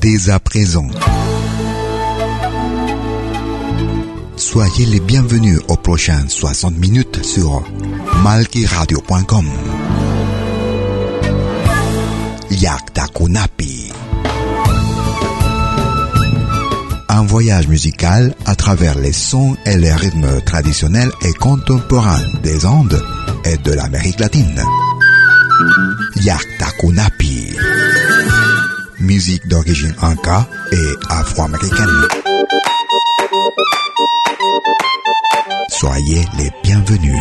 Dès à présent. Soyez les bienvenus aux prochaines 60 minutes sur malkiradio.com. Yaktakunapi. Un voyage musical à travers les sons et les rythmes traditionnels et contemporains des Andes et de l'Amérique latine. Yaktakunapi musique d'origine anka et afro-américaine. Soyez les bienvenus.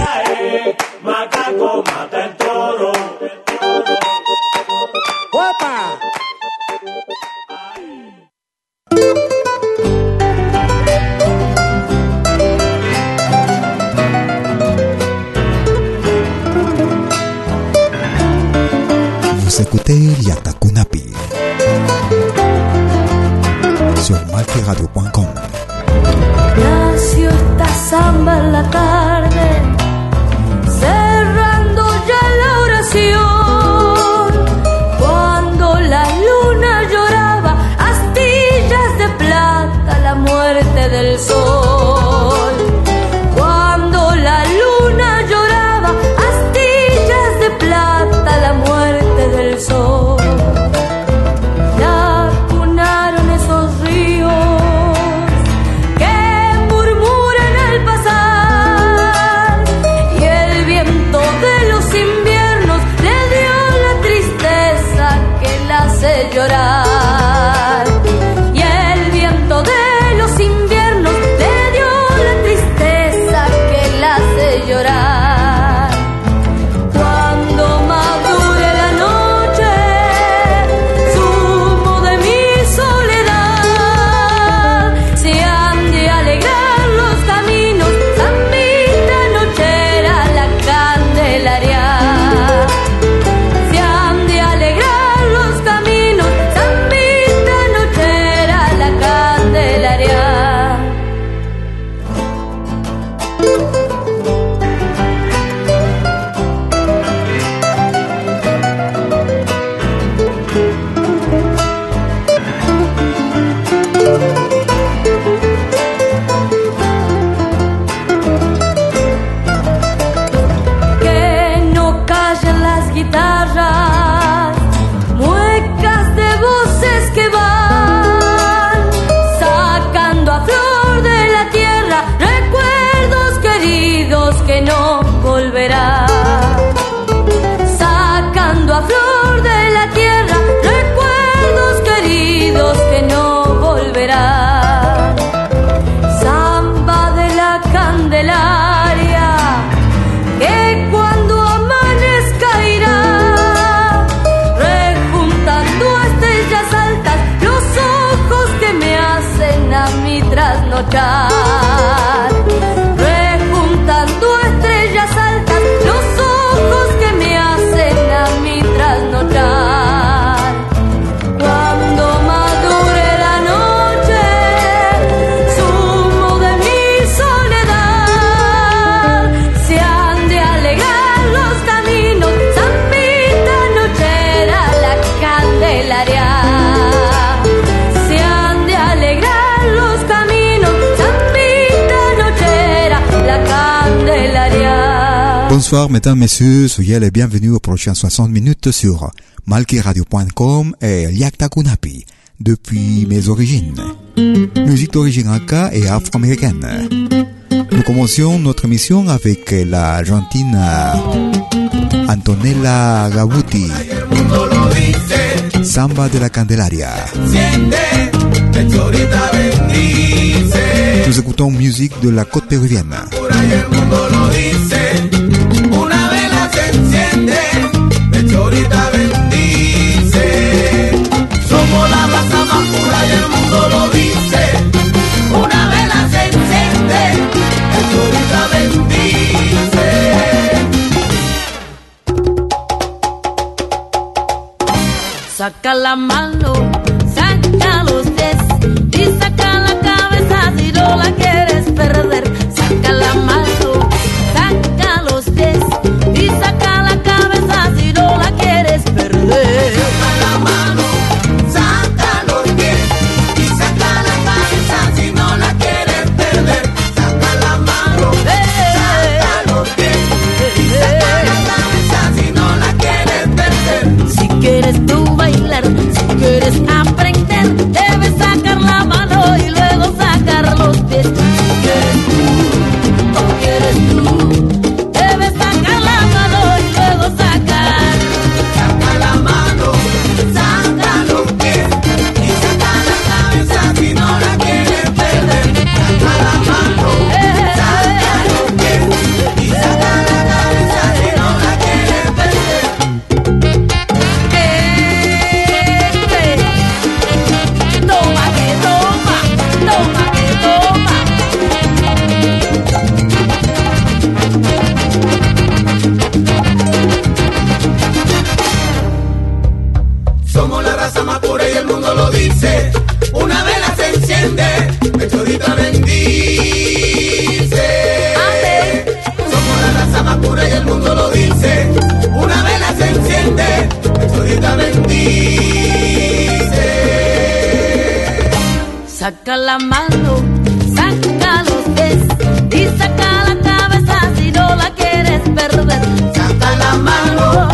Vous écoutez Bonsoir mesdames, messieurs, soyez les bienvenus aux prochaines 60 minutes sur malkiradio.com et Liakta Kunapi, depuis mes origines. Musique d'origine anka et afro-américaine. Nous commencions notre émission avec l'Argentine Antonella Gabuti. Samba de la Candelaria. Nous écoutons musique de la côte péruvienne. y bendice. Somos la raza más pura y el mundo lo dice. Una vela se enciende, el bendice. Saca la mano Somos la raza más pura y el mundo lo dice. Una vela se enciende, Mechorita bendice. Somos la raza más pura y el mundo lo dice. Una vela se enciende, Mechorita bendice. Saca la mano, saca los pies y saca la cabeza si no la quieres perder. Saca la mano,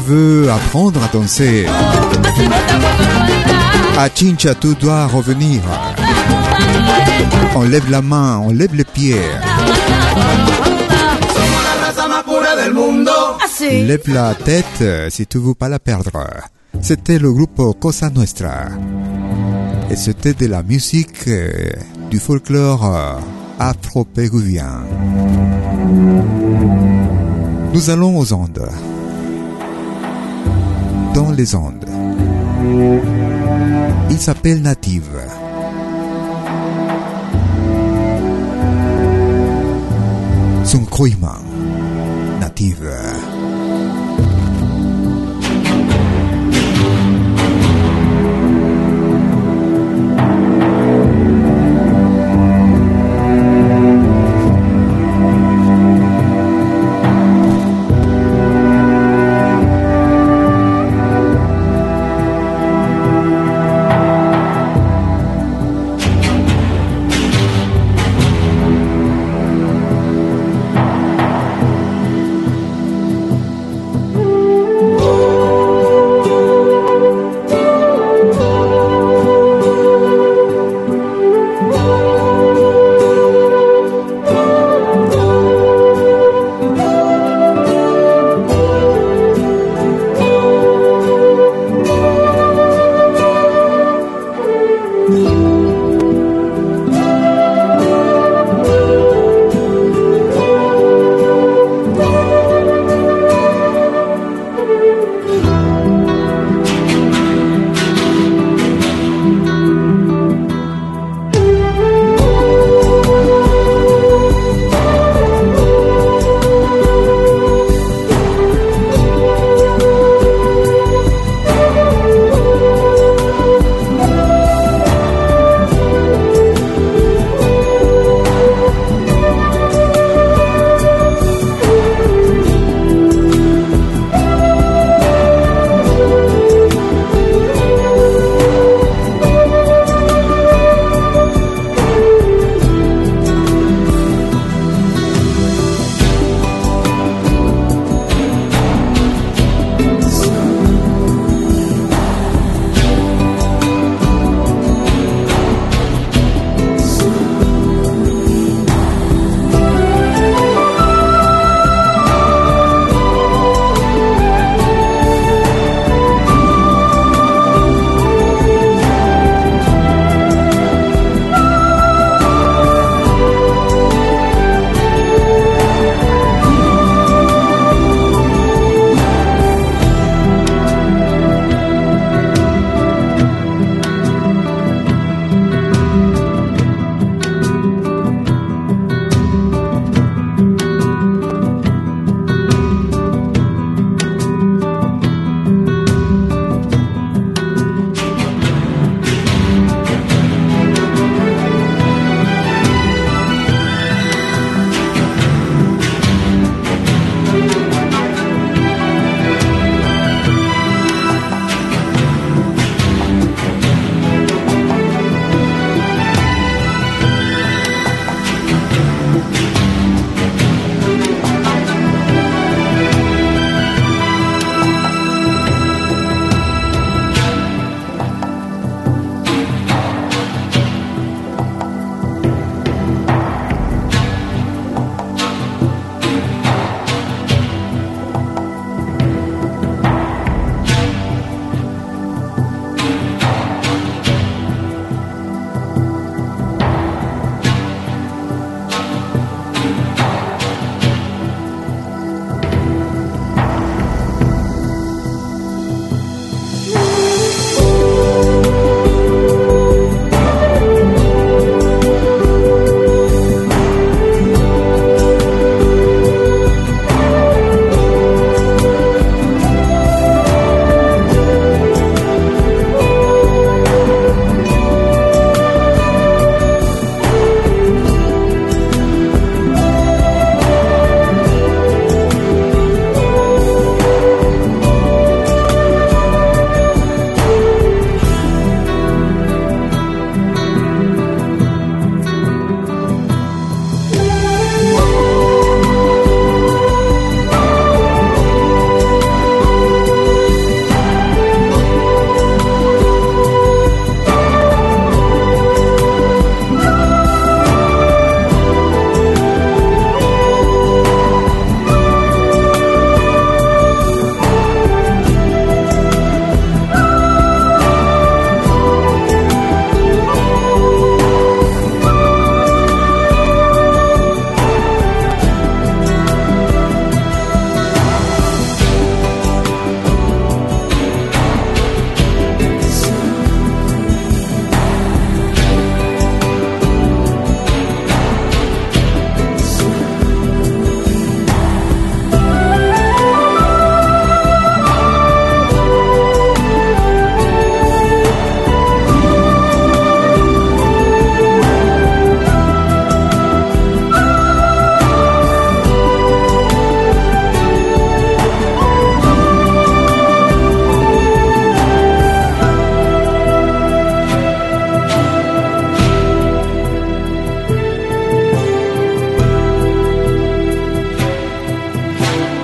veux apprendre à danser, à Chincha, tu dois revenir. On lève la main, on lève les pieds, lève la tête si tu veux pas la perdre. C'était le groupe Cosa Nuestra. Et c'était de la musique euh, du folklore euh, afro-péruvien. Nous allons aux Andes. Dans les Andes. Il s'appelle Native. Son. Native.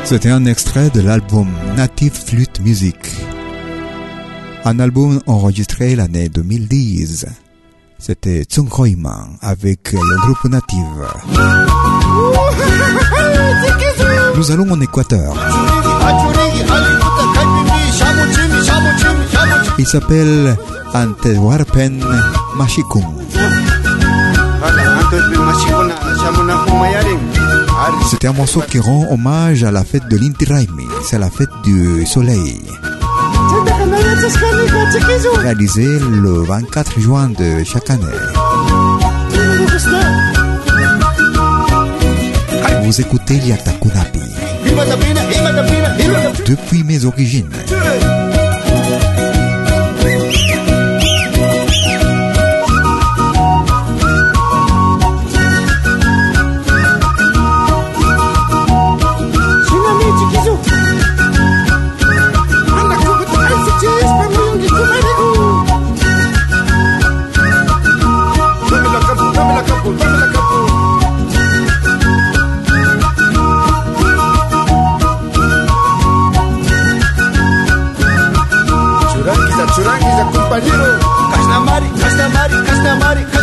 C'était un extrait de l'album Native Flute Music, un album enregistré l'année 2010. C'était Tsungkoiman avec le groupe Native. Nous allons en Équateur. Il s'appelle Antewarpen Machikung. C'était un morceau qui rend hommage à la fête de l'Inti c'est la fête du soleil. Réalisé le 24 juin de chaque année. Vous écoutez Yatakunapi. Depuis mes origines. Mari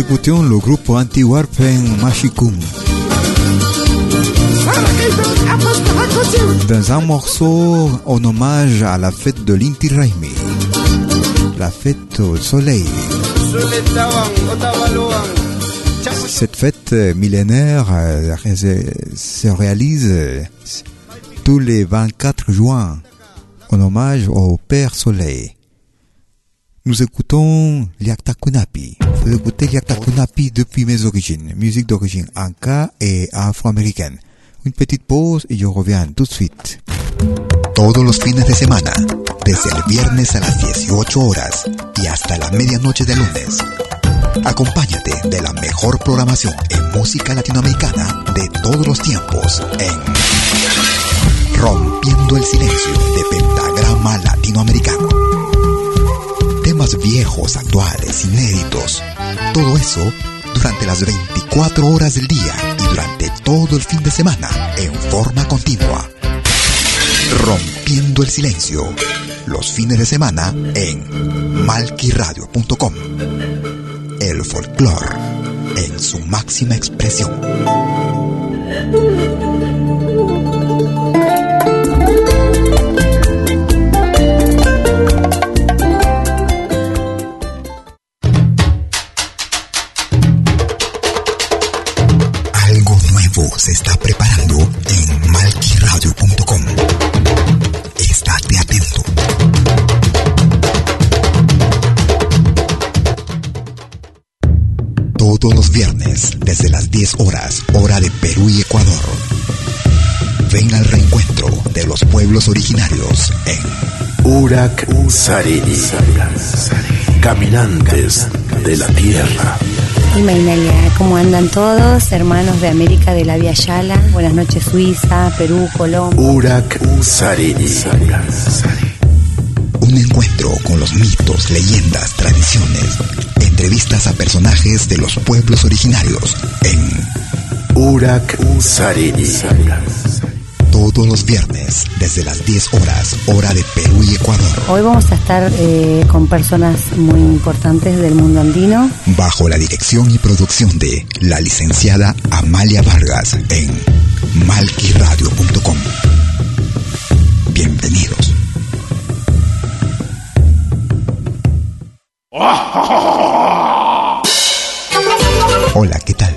écoutions le groupe anti-warpen coche. dans un morceau en hommage à la fête de l'Inti Raimi, la fête au soleil. Cette fête millénaire euh, se, se réalise tous les 24 juin en hommage au Père Soleil. Nous écoutons Liakta Kunapi. Vous écoutez Liakta Kunapi depuis mes origines, musique d'origine anka et afro-américaine. Une petite pause et je reviens tout de suite. Todos los fines de semana, desde el viernes a las 18 horas y hasta la medianoche de lunes. Acompáñate de la mejor programación en música latinoamericana de todos los tiempos en Rompiendo el Silencio de Pentagrama Latinoamericano. Temas viejos, actuales, inéditos. Todo eso durante las 24 horas del día y durante todo el fin de semana en forma continua. Rompiendo el Silencio. Los fines de semana en malquiradio.com. El folclore en su máxima expresión. Se está preparando en malquiradio.com. Estate atento. Todos los viernes, desde las 10 horas, hora de Perú y Ecuador. Ven al reencuentro de los pueblos originarios en Urak Sariri. Caminantes de la Tierra. Y Mainalia, ¿cómo andan todos? Hermanos de América de la Via Yala. Buenas noches, Suiza, Perú, Colombia. Urak Sariri. un encuentro con los mitos, leyendas, tradiciones, entrevistas a personajes de los pueblos originarios en Urak Sariri. Todos los viernes desde las 10 horas, hora de Perú y Ecuador, Hoy vamos a estar eh, con personas muy importantes del mundo andino. bajo la dirección y producción de la licenciada Amalia Vargas en malquiradio.com. Bienvenidos. Hola, ¿qué tal?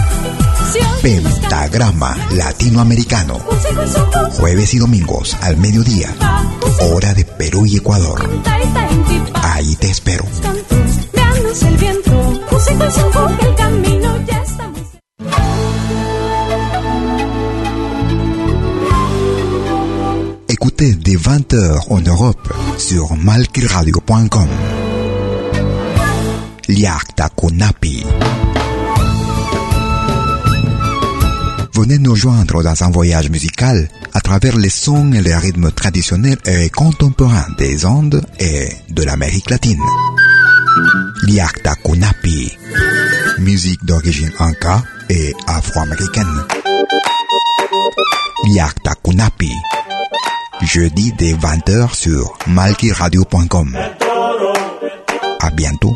Pentagrama Latinoamericano. Jueves y domingos al mediodía. Hora de Perú y Ecuador. Ahí te espero. Écoutez dès 20h en Europe sur malquiradio.com. Liakta Kunapi. Venez nous joindre dans un voyage musical à travers les sons et les rythmes traditionnels et contemporains des Andes et de l'Amérique latine. Liakta Kunapi. Musique d'origine inca et afro-américaine. Liakta Kunapi. Jeudi dès 20h sur malkiradio.com. À bientôt.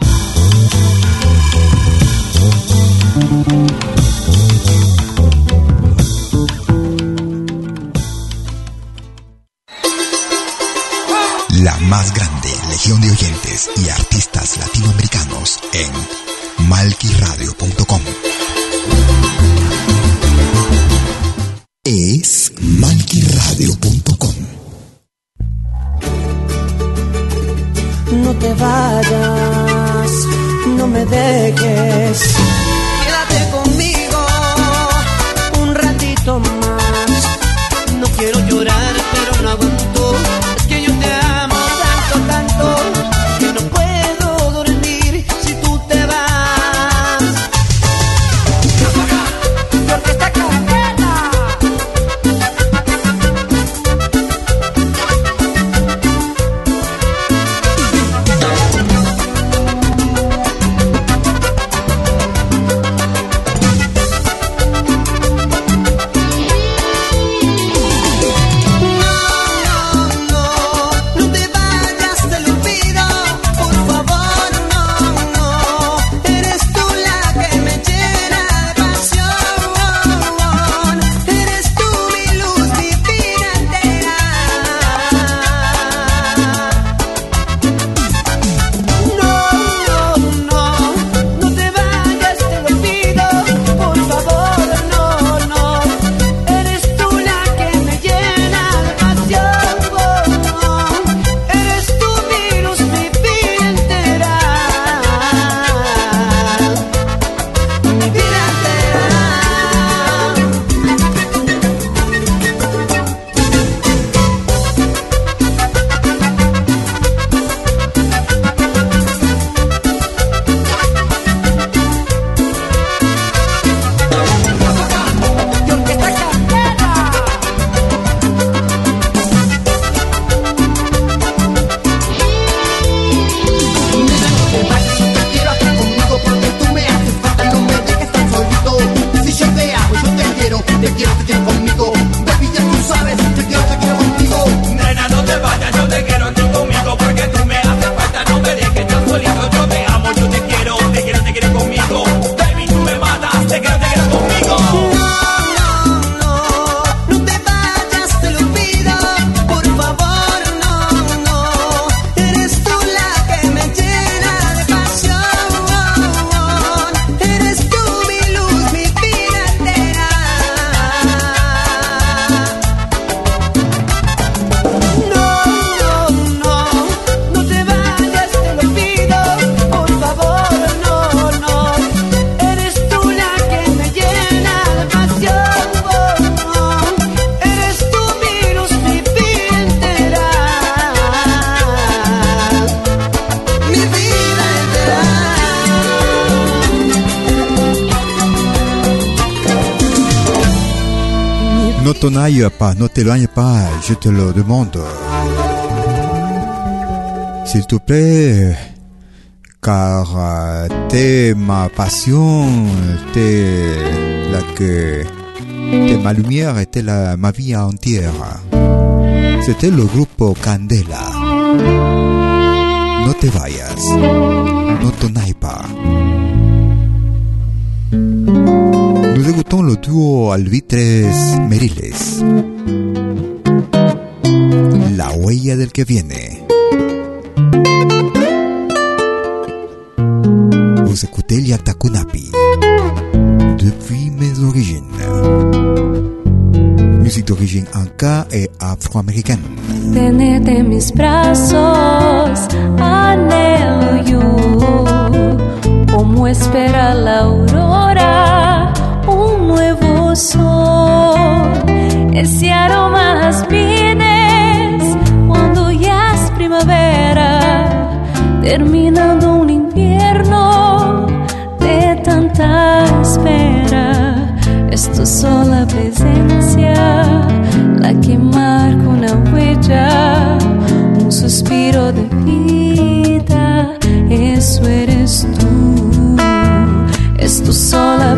La más grande legión de oyentes y artistas latinoamericanos en malquiradio.com. Es malquiradio.com. No te vayas, no me dejes. Ne t'en aille pas, ne t'éloigne pas, je te le demande. S'il te plaît, car euh, t'es ma passion, t'es la que de ma lumière était la, ma vie entière. C'était le groupe Candela. No te vayas, no pas. Nous écoutons le duo Alvitres Meriles. La huella del que viene. Vous écoutez Liatakunapi. Depuis mes origines. Musique d'origine inca et afro-américaine. Tenerte en mis brazos, anhelo yo, como espera la aurora, sol. Ese aroma vienes cuando ya es primavera, terminando un invierno de tanta espera. Es tu sola presencia la que marca una huella,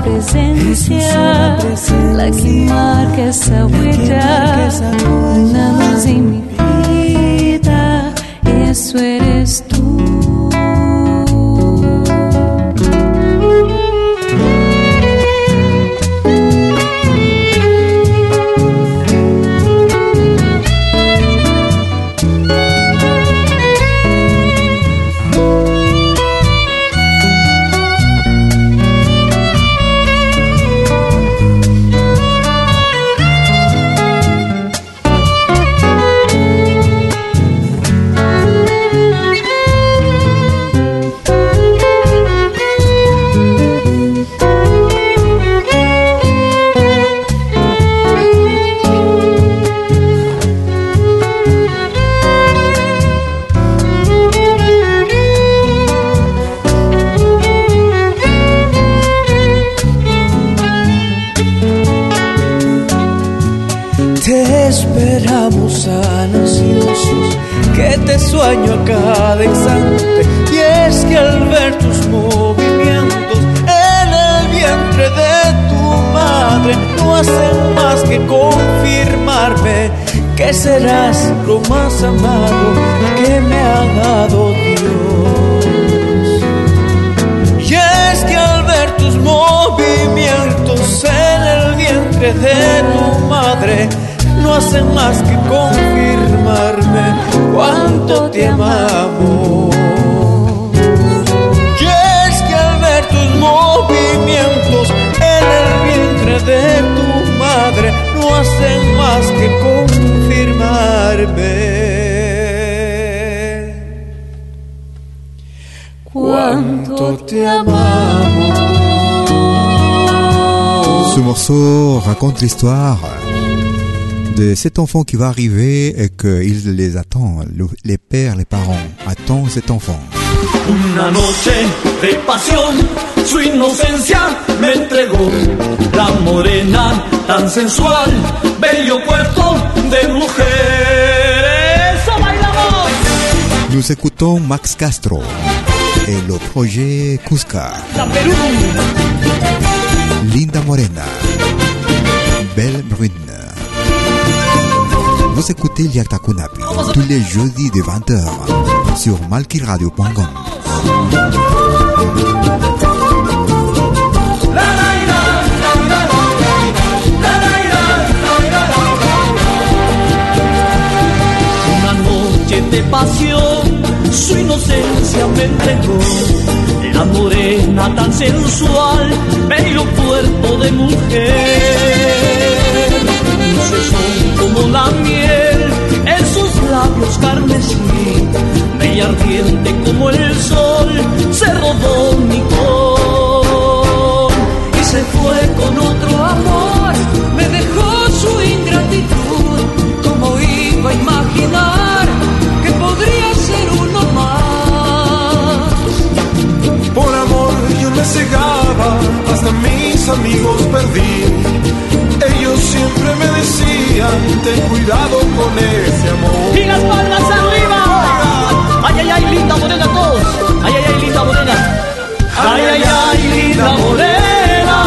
presencia la que marca esa huella, una luz en mi raconte l'histoire de cet enfant qui va arriver et qu'il les attend. Le- les pères, les parents attendent cet enfant. Una noche de pasión, su inocencia me entregó. La morena tan sensual, bello cuerpo de mujer. Eso bailamos. Nous écoutons Max Castro et le projet Cusca. La Perú. Linda Morena. Belle Brune. Vous écoutez Liakta tous les jeudis de 20h sur malkiradio.com. De pasión, su inocencia me entregó. La morena tan sensual, bello cuerpo de mujer. Como la miel en sus labios carmesí. Bella ardiente como el sol, se robó mi corazón y se fue con otro amor. Me dejó su ingratitud, como iba a imaginar que podría ser uno más. Por amor yo me cegaba, hasta amigos perdí. Ellos siempre me decían, ten cuidado con ese amor. Y las palmas arriba. Ay, ay, ay, linda morena todos. Ay, ay, ay, linda morena. Ay, ay, ay, linda morena.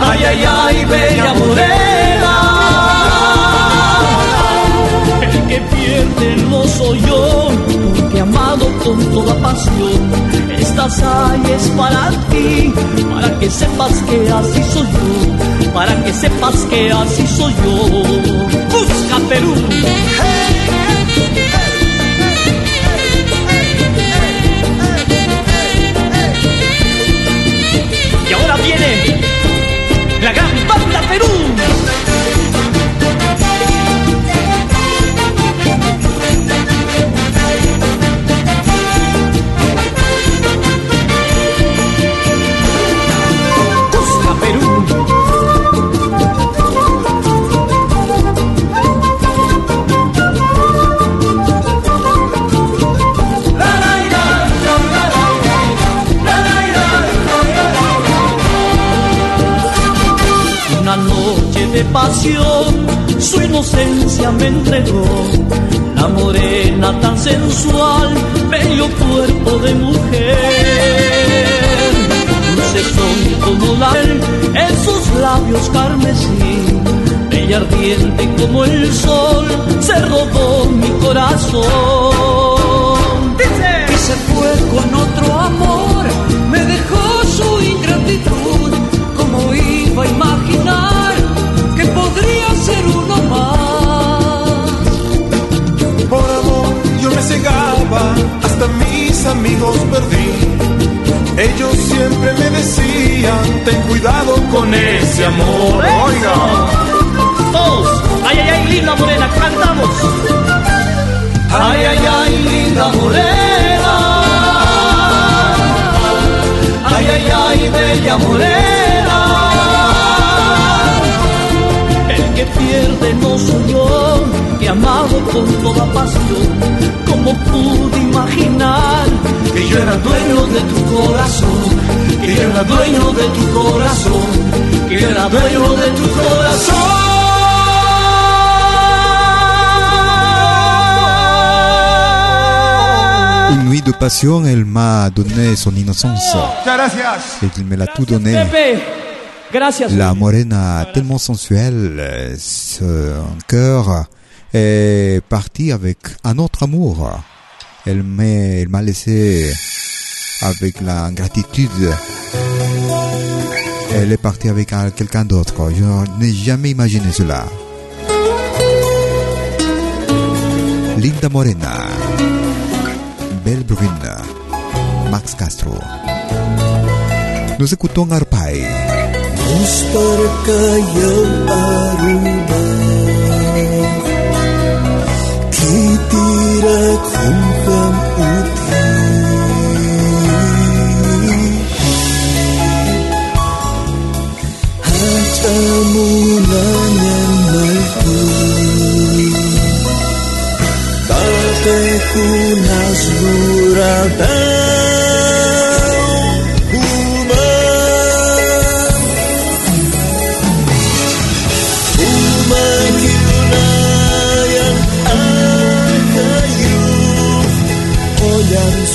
Ay, ay, ay, bella morena. El que pierde no soy yo, porque amado con toda pasión hay es para ti, para que sepas que así soy yo, para que sepas que así soy yo. Busca Perú. Y ahora viene sensual, bello cuerpo de mujer. Dulce son como la en sus labios carmesí. Bella ardiente como el sol, se robó mi corazón. Hasta mis amigos perdí. Ellos siempre me decían, ten cuidado con ese amor. Oiga, Todos. Ay, ay, ay, linda morena, cantamos. Ay, ay, ay, linda morena. Ay, ay, ay, bella morena. El que pierde no soy yo, amado con toda pasión. ¿Cómo pude imaginar que yo era dueño de tu corazón? Que yo era dueño de tu corazón. Que yo era dueño de tu corazón. Une nuit de passion, elle m'a donné son innocence. Et il me l'a tout donné. La morena tellement sensuelle, son cœur est parti avec un autre amour. Elle m'a, laissé avec la gratitude. Elle est partie avec un- quelqu'un d'autre. Je n'ai jamais imaginé cela. Linda Morena, Belle Brune, Max Castro. Nous écoutons Arpai. Untung putih Hantamu menyemaiku Tak teku nasburakan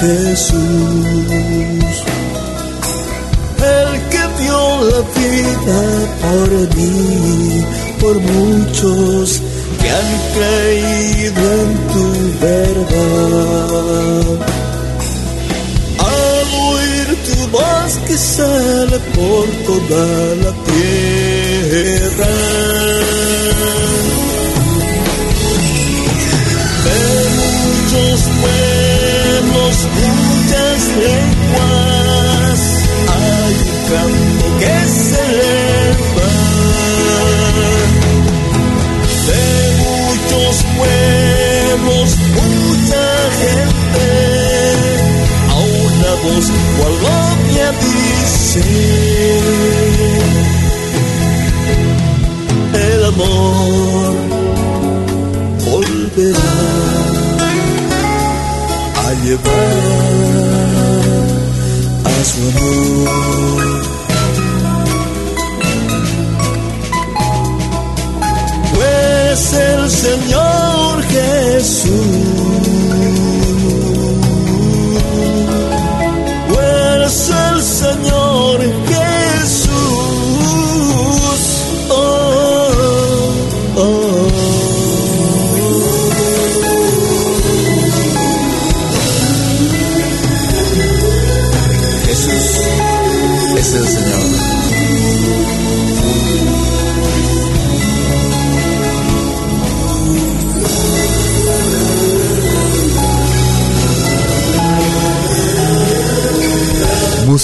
Jesús, el que dio la vida por mí, por muchos que han creído en tu verdad. Al oír tu voz que sale por toda la tierra. troubles while love. El amor volverá a llevar a su amor. Pues el Señor Jesús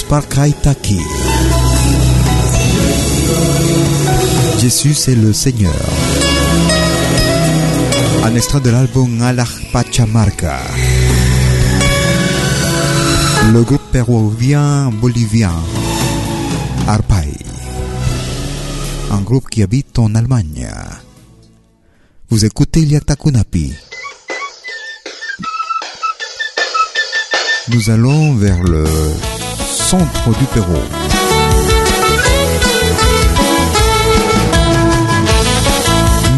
Mouspar Kaitaki. Jésus c'est le Seigneur. Un extrait de l'album Alaj Pachamarca. Le groupe péruvien bolivien Arpai. Un groupe qui habite en Allemagne. Vous écoutez Liakta Kunapi. Nous allons vers le centre du Pérou.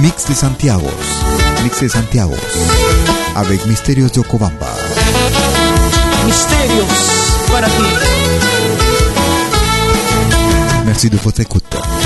Mix de Santiago. Mix de Santiago. Avec Misterios de Ocobamba. Misterios para ti. Merci de votre écoute.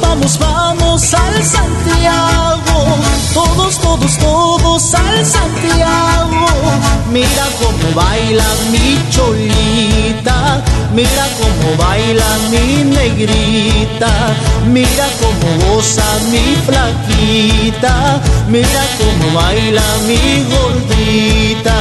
Vamos, vamos, al Santiago. Todos, todos, todos al Santiago. Mira cómo baila mi cholita. Mira cómo baila mi negrita. Mira cómo goza mi flaquita. Mira cómo baila mi gordita.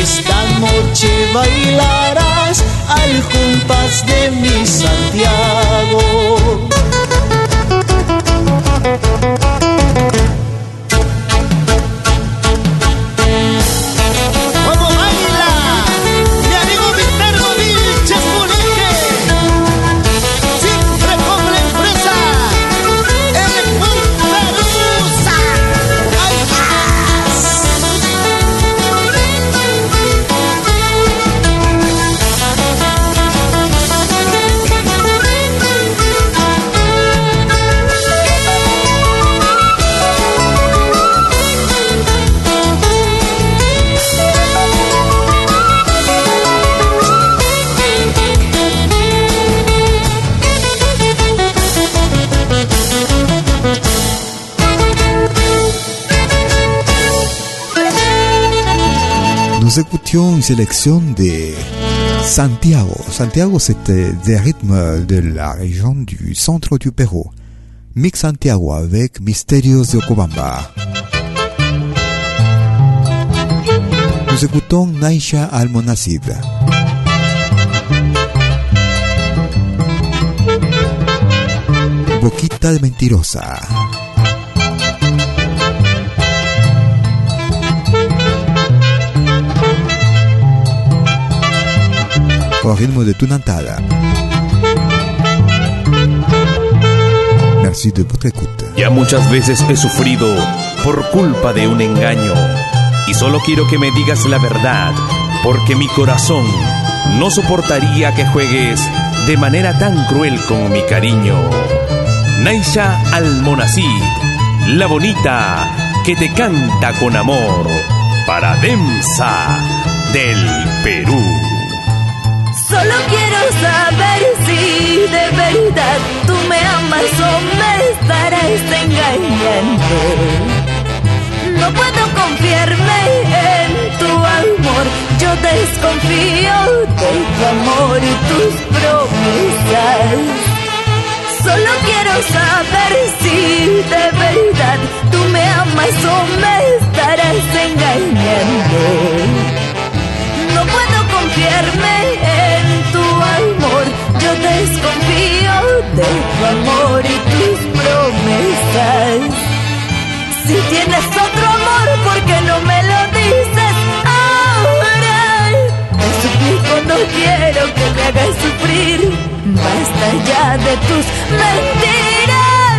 Esta noche bailarás al compás de mi Santiago. Nous écoutions une sélection de Santiago. Santiago, c'était des rythmes de la région du centre du Pérou. Mix Santiago avec Mysterios de Cobamba. Nous écoutons Naisha Almonacid. Boquita de Mentirosa. Au rythme de Tunantala. Merci de. Ya muchas veces he sufrido por culpa de un engaño y solo quiero que me digas la verdad porque mi corazón no soportaría que juegues de manera tan cruel como mi cariño. Naisha Almonacid, la bonita que te canta con amor para Demsa del Perú. Solo quiero saber si de verdad tú me amas o me estarás engañando. No puedo confiarme en tu amor, yo desconfío de tu amor y tus promesas. Solo quiero saber si de verdad tú me amas o me estarás engañando. No puedo confiarme desconfío de tu amor y tus promesas. Si tienes otro amor, ¿por qué no me lo dices ahora? Te suplico, no quiero que me hagas sufrir. Basta ya de tus mentiras.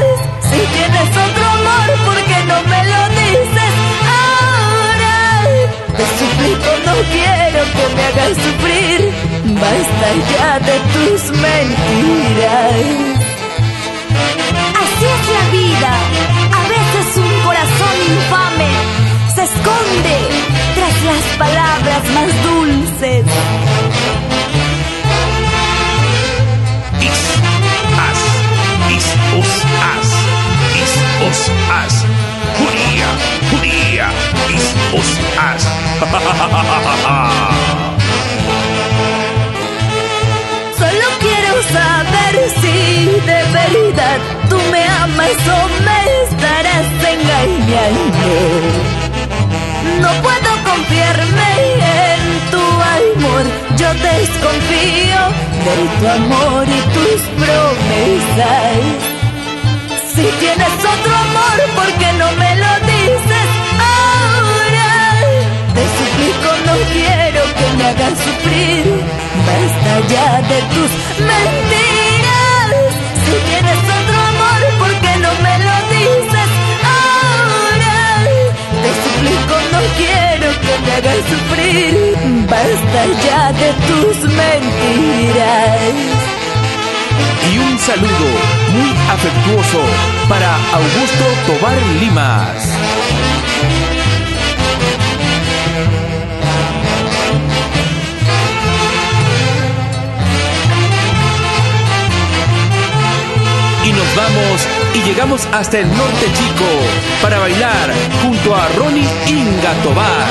Si tienes otro amor, ¿por qué no me lo dices ahora? Te suplico, no quiero que me hagas sufrir. Basta ya de tus mentiras. Así es la vida. A veces un corazón infame se esconde tras las palabras más dulces. Me amas o me estarás engañando. No puedo confiarme en tu amor, yo desconfío de tu amor y tus promesas. Si tienes otro amor, ¿por qué no me lo dices ahora? Te suplico, no quiero que me hagas sufrir. Basta ya de tus mentiras. Quiero que me hagas sufrir. Basta ya de tus mentiras. y un saludo muy afectuoso para Augusto Tobar Limas. Y nos vamos y llegamos hasta el norte chico para bailar junto a Ronnie Inga Tobar.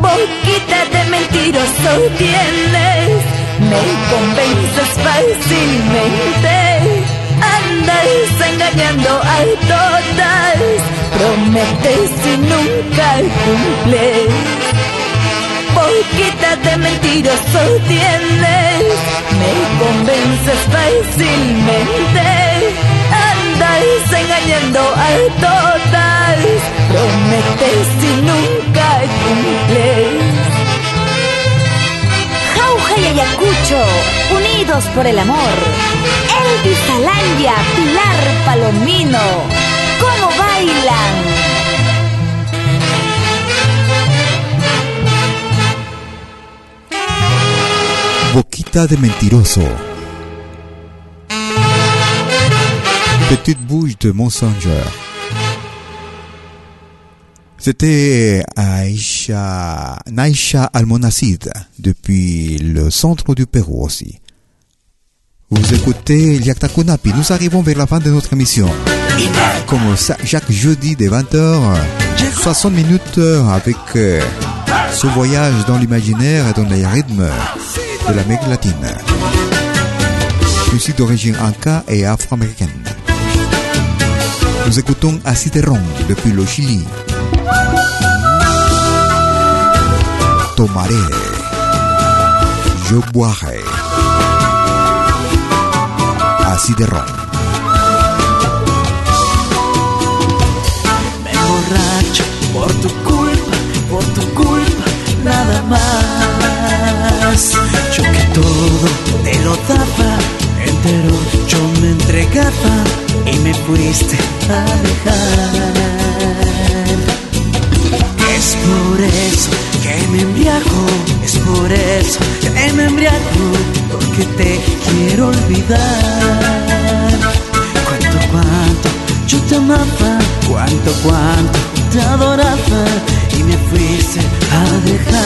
Boquita de mentiroso tienes, me convences fácilmente. Andas engañando a todas, prometes y nunca cumples. Boquita de mentiroso tienes, me convences fácilmente. Andas engañando a todas, prometes y nunca cumples. Jauja y Ayacucho, unidos por el amor. Elvis Alandia, Pilar Palomino, ¿cómo bailan? De mentiroso. Petite bouche de mensongeur. C'était Aïcha, Naïcha Almonacid, depuis le centre du Pérou aussi. Vous écoutez Liakta Kunapi. Nous arrivons vers la fin de notre émission. Comme chaque jeudi des 20h, 60 minutes avec euh, ce voyage dans l'imaginaire et dans les rythmes de l'Amérique latine. Musique d'origine inca et afro-américaine. Nous écoutons Aciterron depuis le Chili. Tomaré. Je boirai. Aciterron. Me por tu culpa, por tu culpa, nada más. Yo que todo te lo daba, entero yo me entregaba y me fuiste a dejar. Es por eso que me embriago, es por eso que me embriago, porque te quiero olvidar. Cuánto, cuánto yo te amaba, cuánto, cuánto te adoraba y me fuiste a dejar.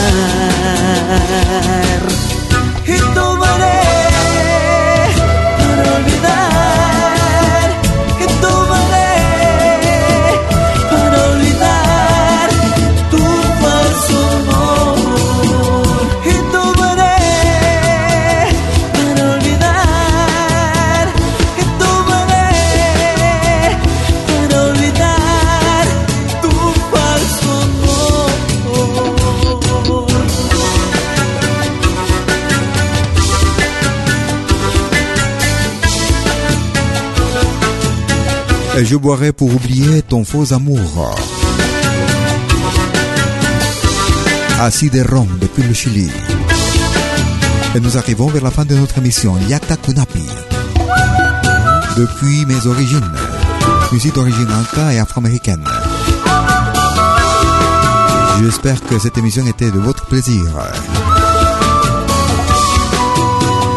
Je boirai pour oublier ton faux amour. Assis de Rome depuis le Chili. Et nous arrivons vers la fin de notre émission Yakta Kunapi. Depuis mes origines, musique d'origine inca et afro-américaine. J'espère que cette émission était de votre plaisir.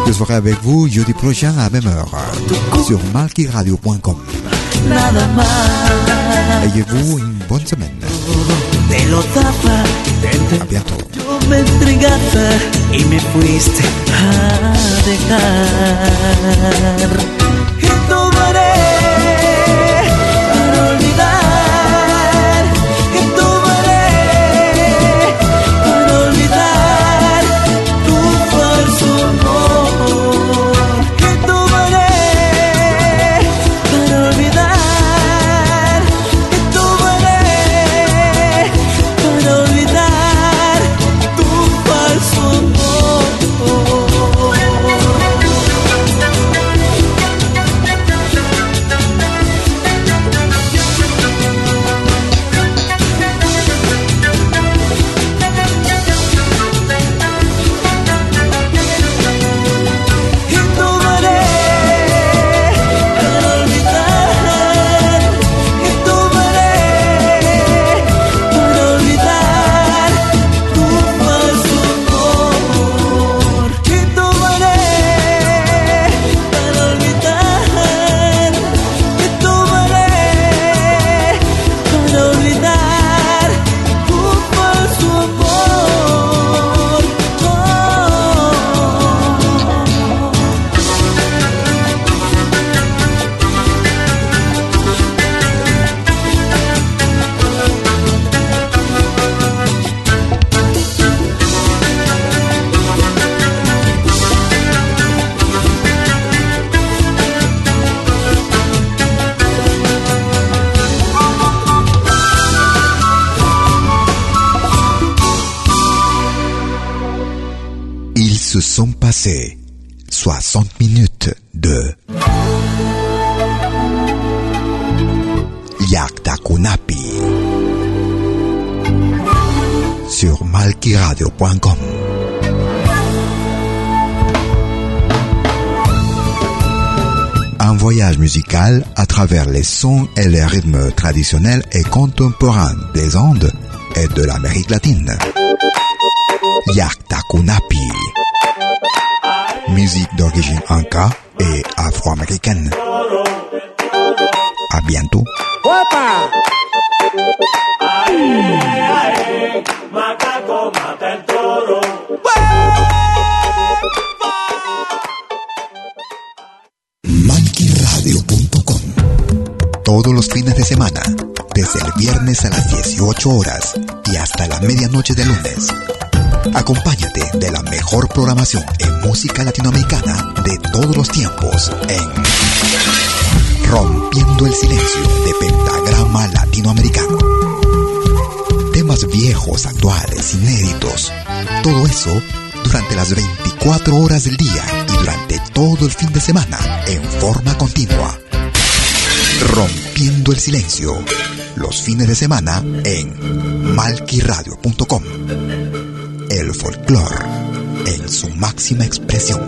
Je serai avec vous jeudi prochain à la même heure sur malkiradio.com. Nada más. Bonne semaine. Te lo daba, te A bientôt. yo me entregaba y me fuiste a dejar. À travers les sons et les rythmes traditionnels et contemporains des Andes et de l'Amérique latine. Yakta Kunapi. Musique d'origine inca et afro-américaine. À bientôt. Todos los fines de semana, desde el viernes a las 18 horas y hasta la medianoche de lunes. Acompáñate de la mejor programación en música latinoamericana de todos los tiempos en Rompiendo el Silencio de Pentagrama Latinoamericano. Temas viejos, actuales, inéditos. Todo eso durante las 24 horas del día y durante todo el fin de semana en forma continua. Rompiendo el Silencio. Los fines de semana en malquiradio.com el folclore en su máxima expresión.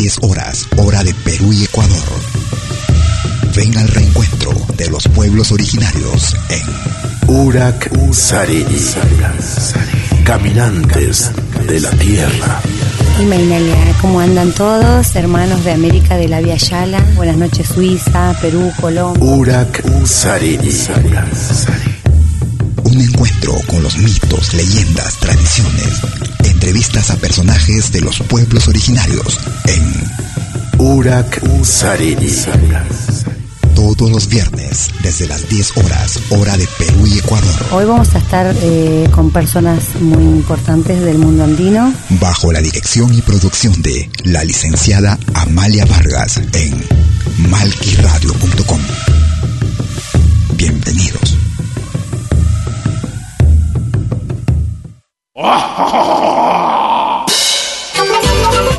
10 horas, hora de Perú y Ecuador. Ven al reencuentro de los pueblos originarios en Urak Sariri. Caminantes de la Tierra. Y Mainalia, ¿cómo andan todos? Hermanos de América de la Via Yala. Buenas noches, Suiza, Perú, Colombia. Urak Sariri. un encuentro con los mitos, leyendas, tradiciones, entrevistas a personajes de los pueblos originarios en Urak Sariri. todos los viernes desde las 10 horas, hora de Perú y Ecuador, Hoy vamos a estar eh, con personas muy importantes del mundo andino. bajo la dirección y producción de la licenciada Amalia Vargas en malquiradio.com. Bienvenidos.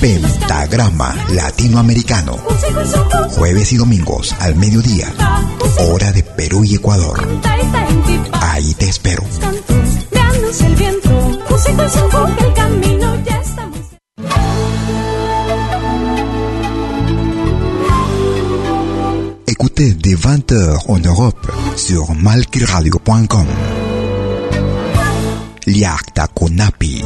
Pentagrama Latinoamericano. Jueves y domingos al mediodía. Hora de Perú y Ecuador. Ahí te espero. Écoutez dès 20h en Europe sur malquiradio.com. Liakta Kunapi.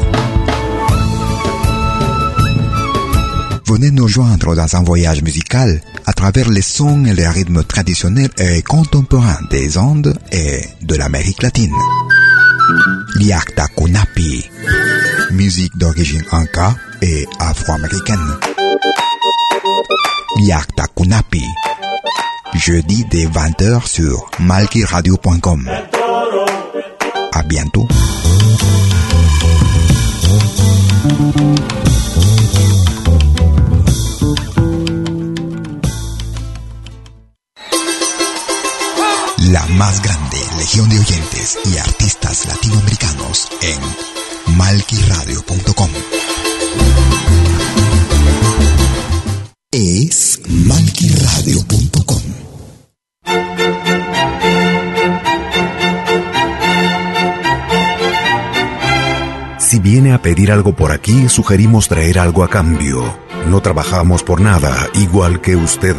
Venez nous joindre dans un voyage musical à travers les sons et les rythmes traditionnels et contemporains des Andes et de l'Amérique latine. Liakta Kunapi. Musique d'origine inca et afro-américaine. Liakta Kunapi. Jeudi dès 20h sur malquiradio.com. À bientôt. La más grande legión de oyentes y artistas latinoamericanos en malquiradio.com. Es malquiradio.com. Si viene a pedir algo por aquí, sugerimos traer algo a cambio. No trabajamos por nada, igual que usted.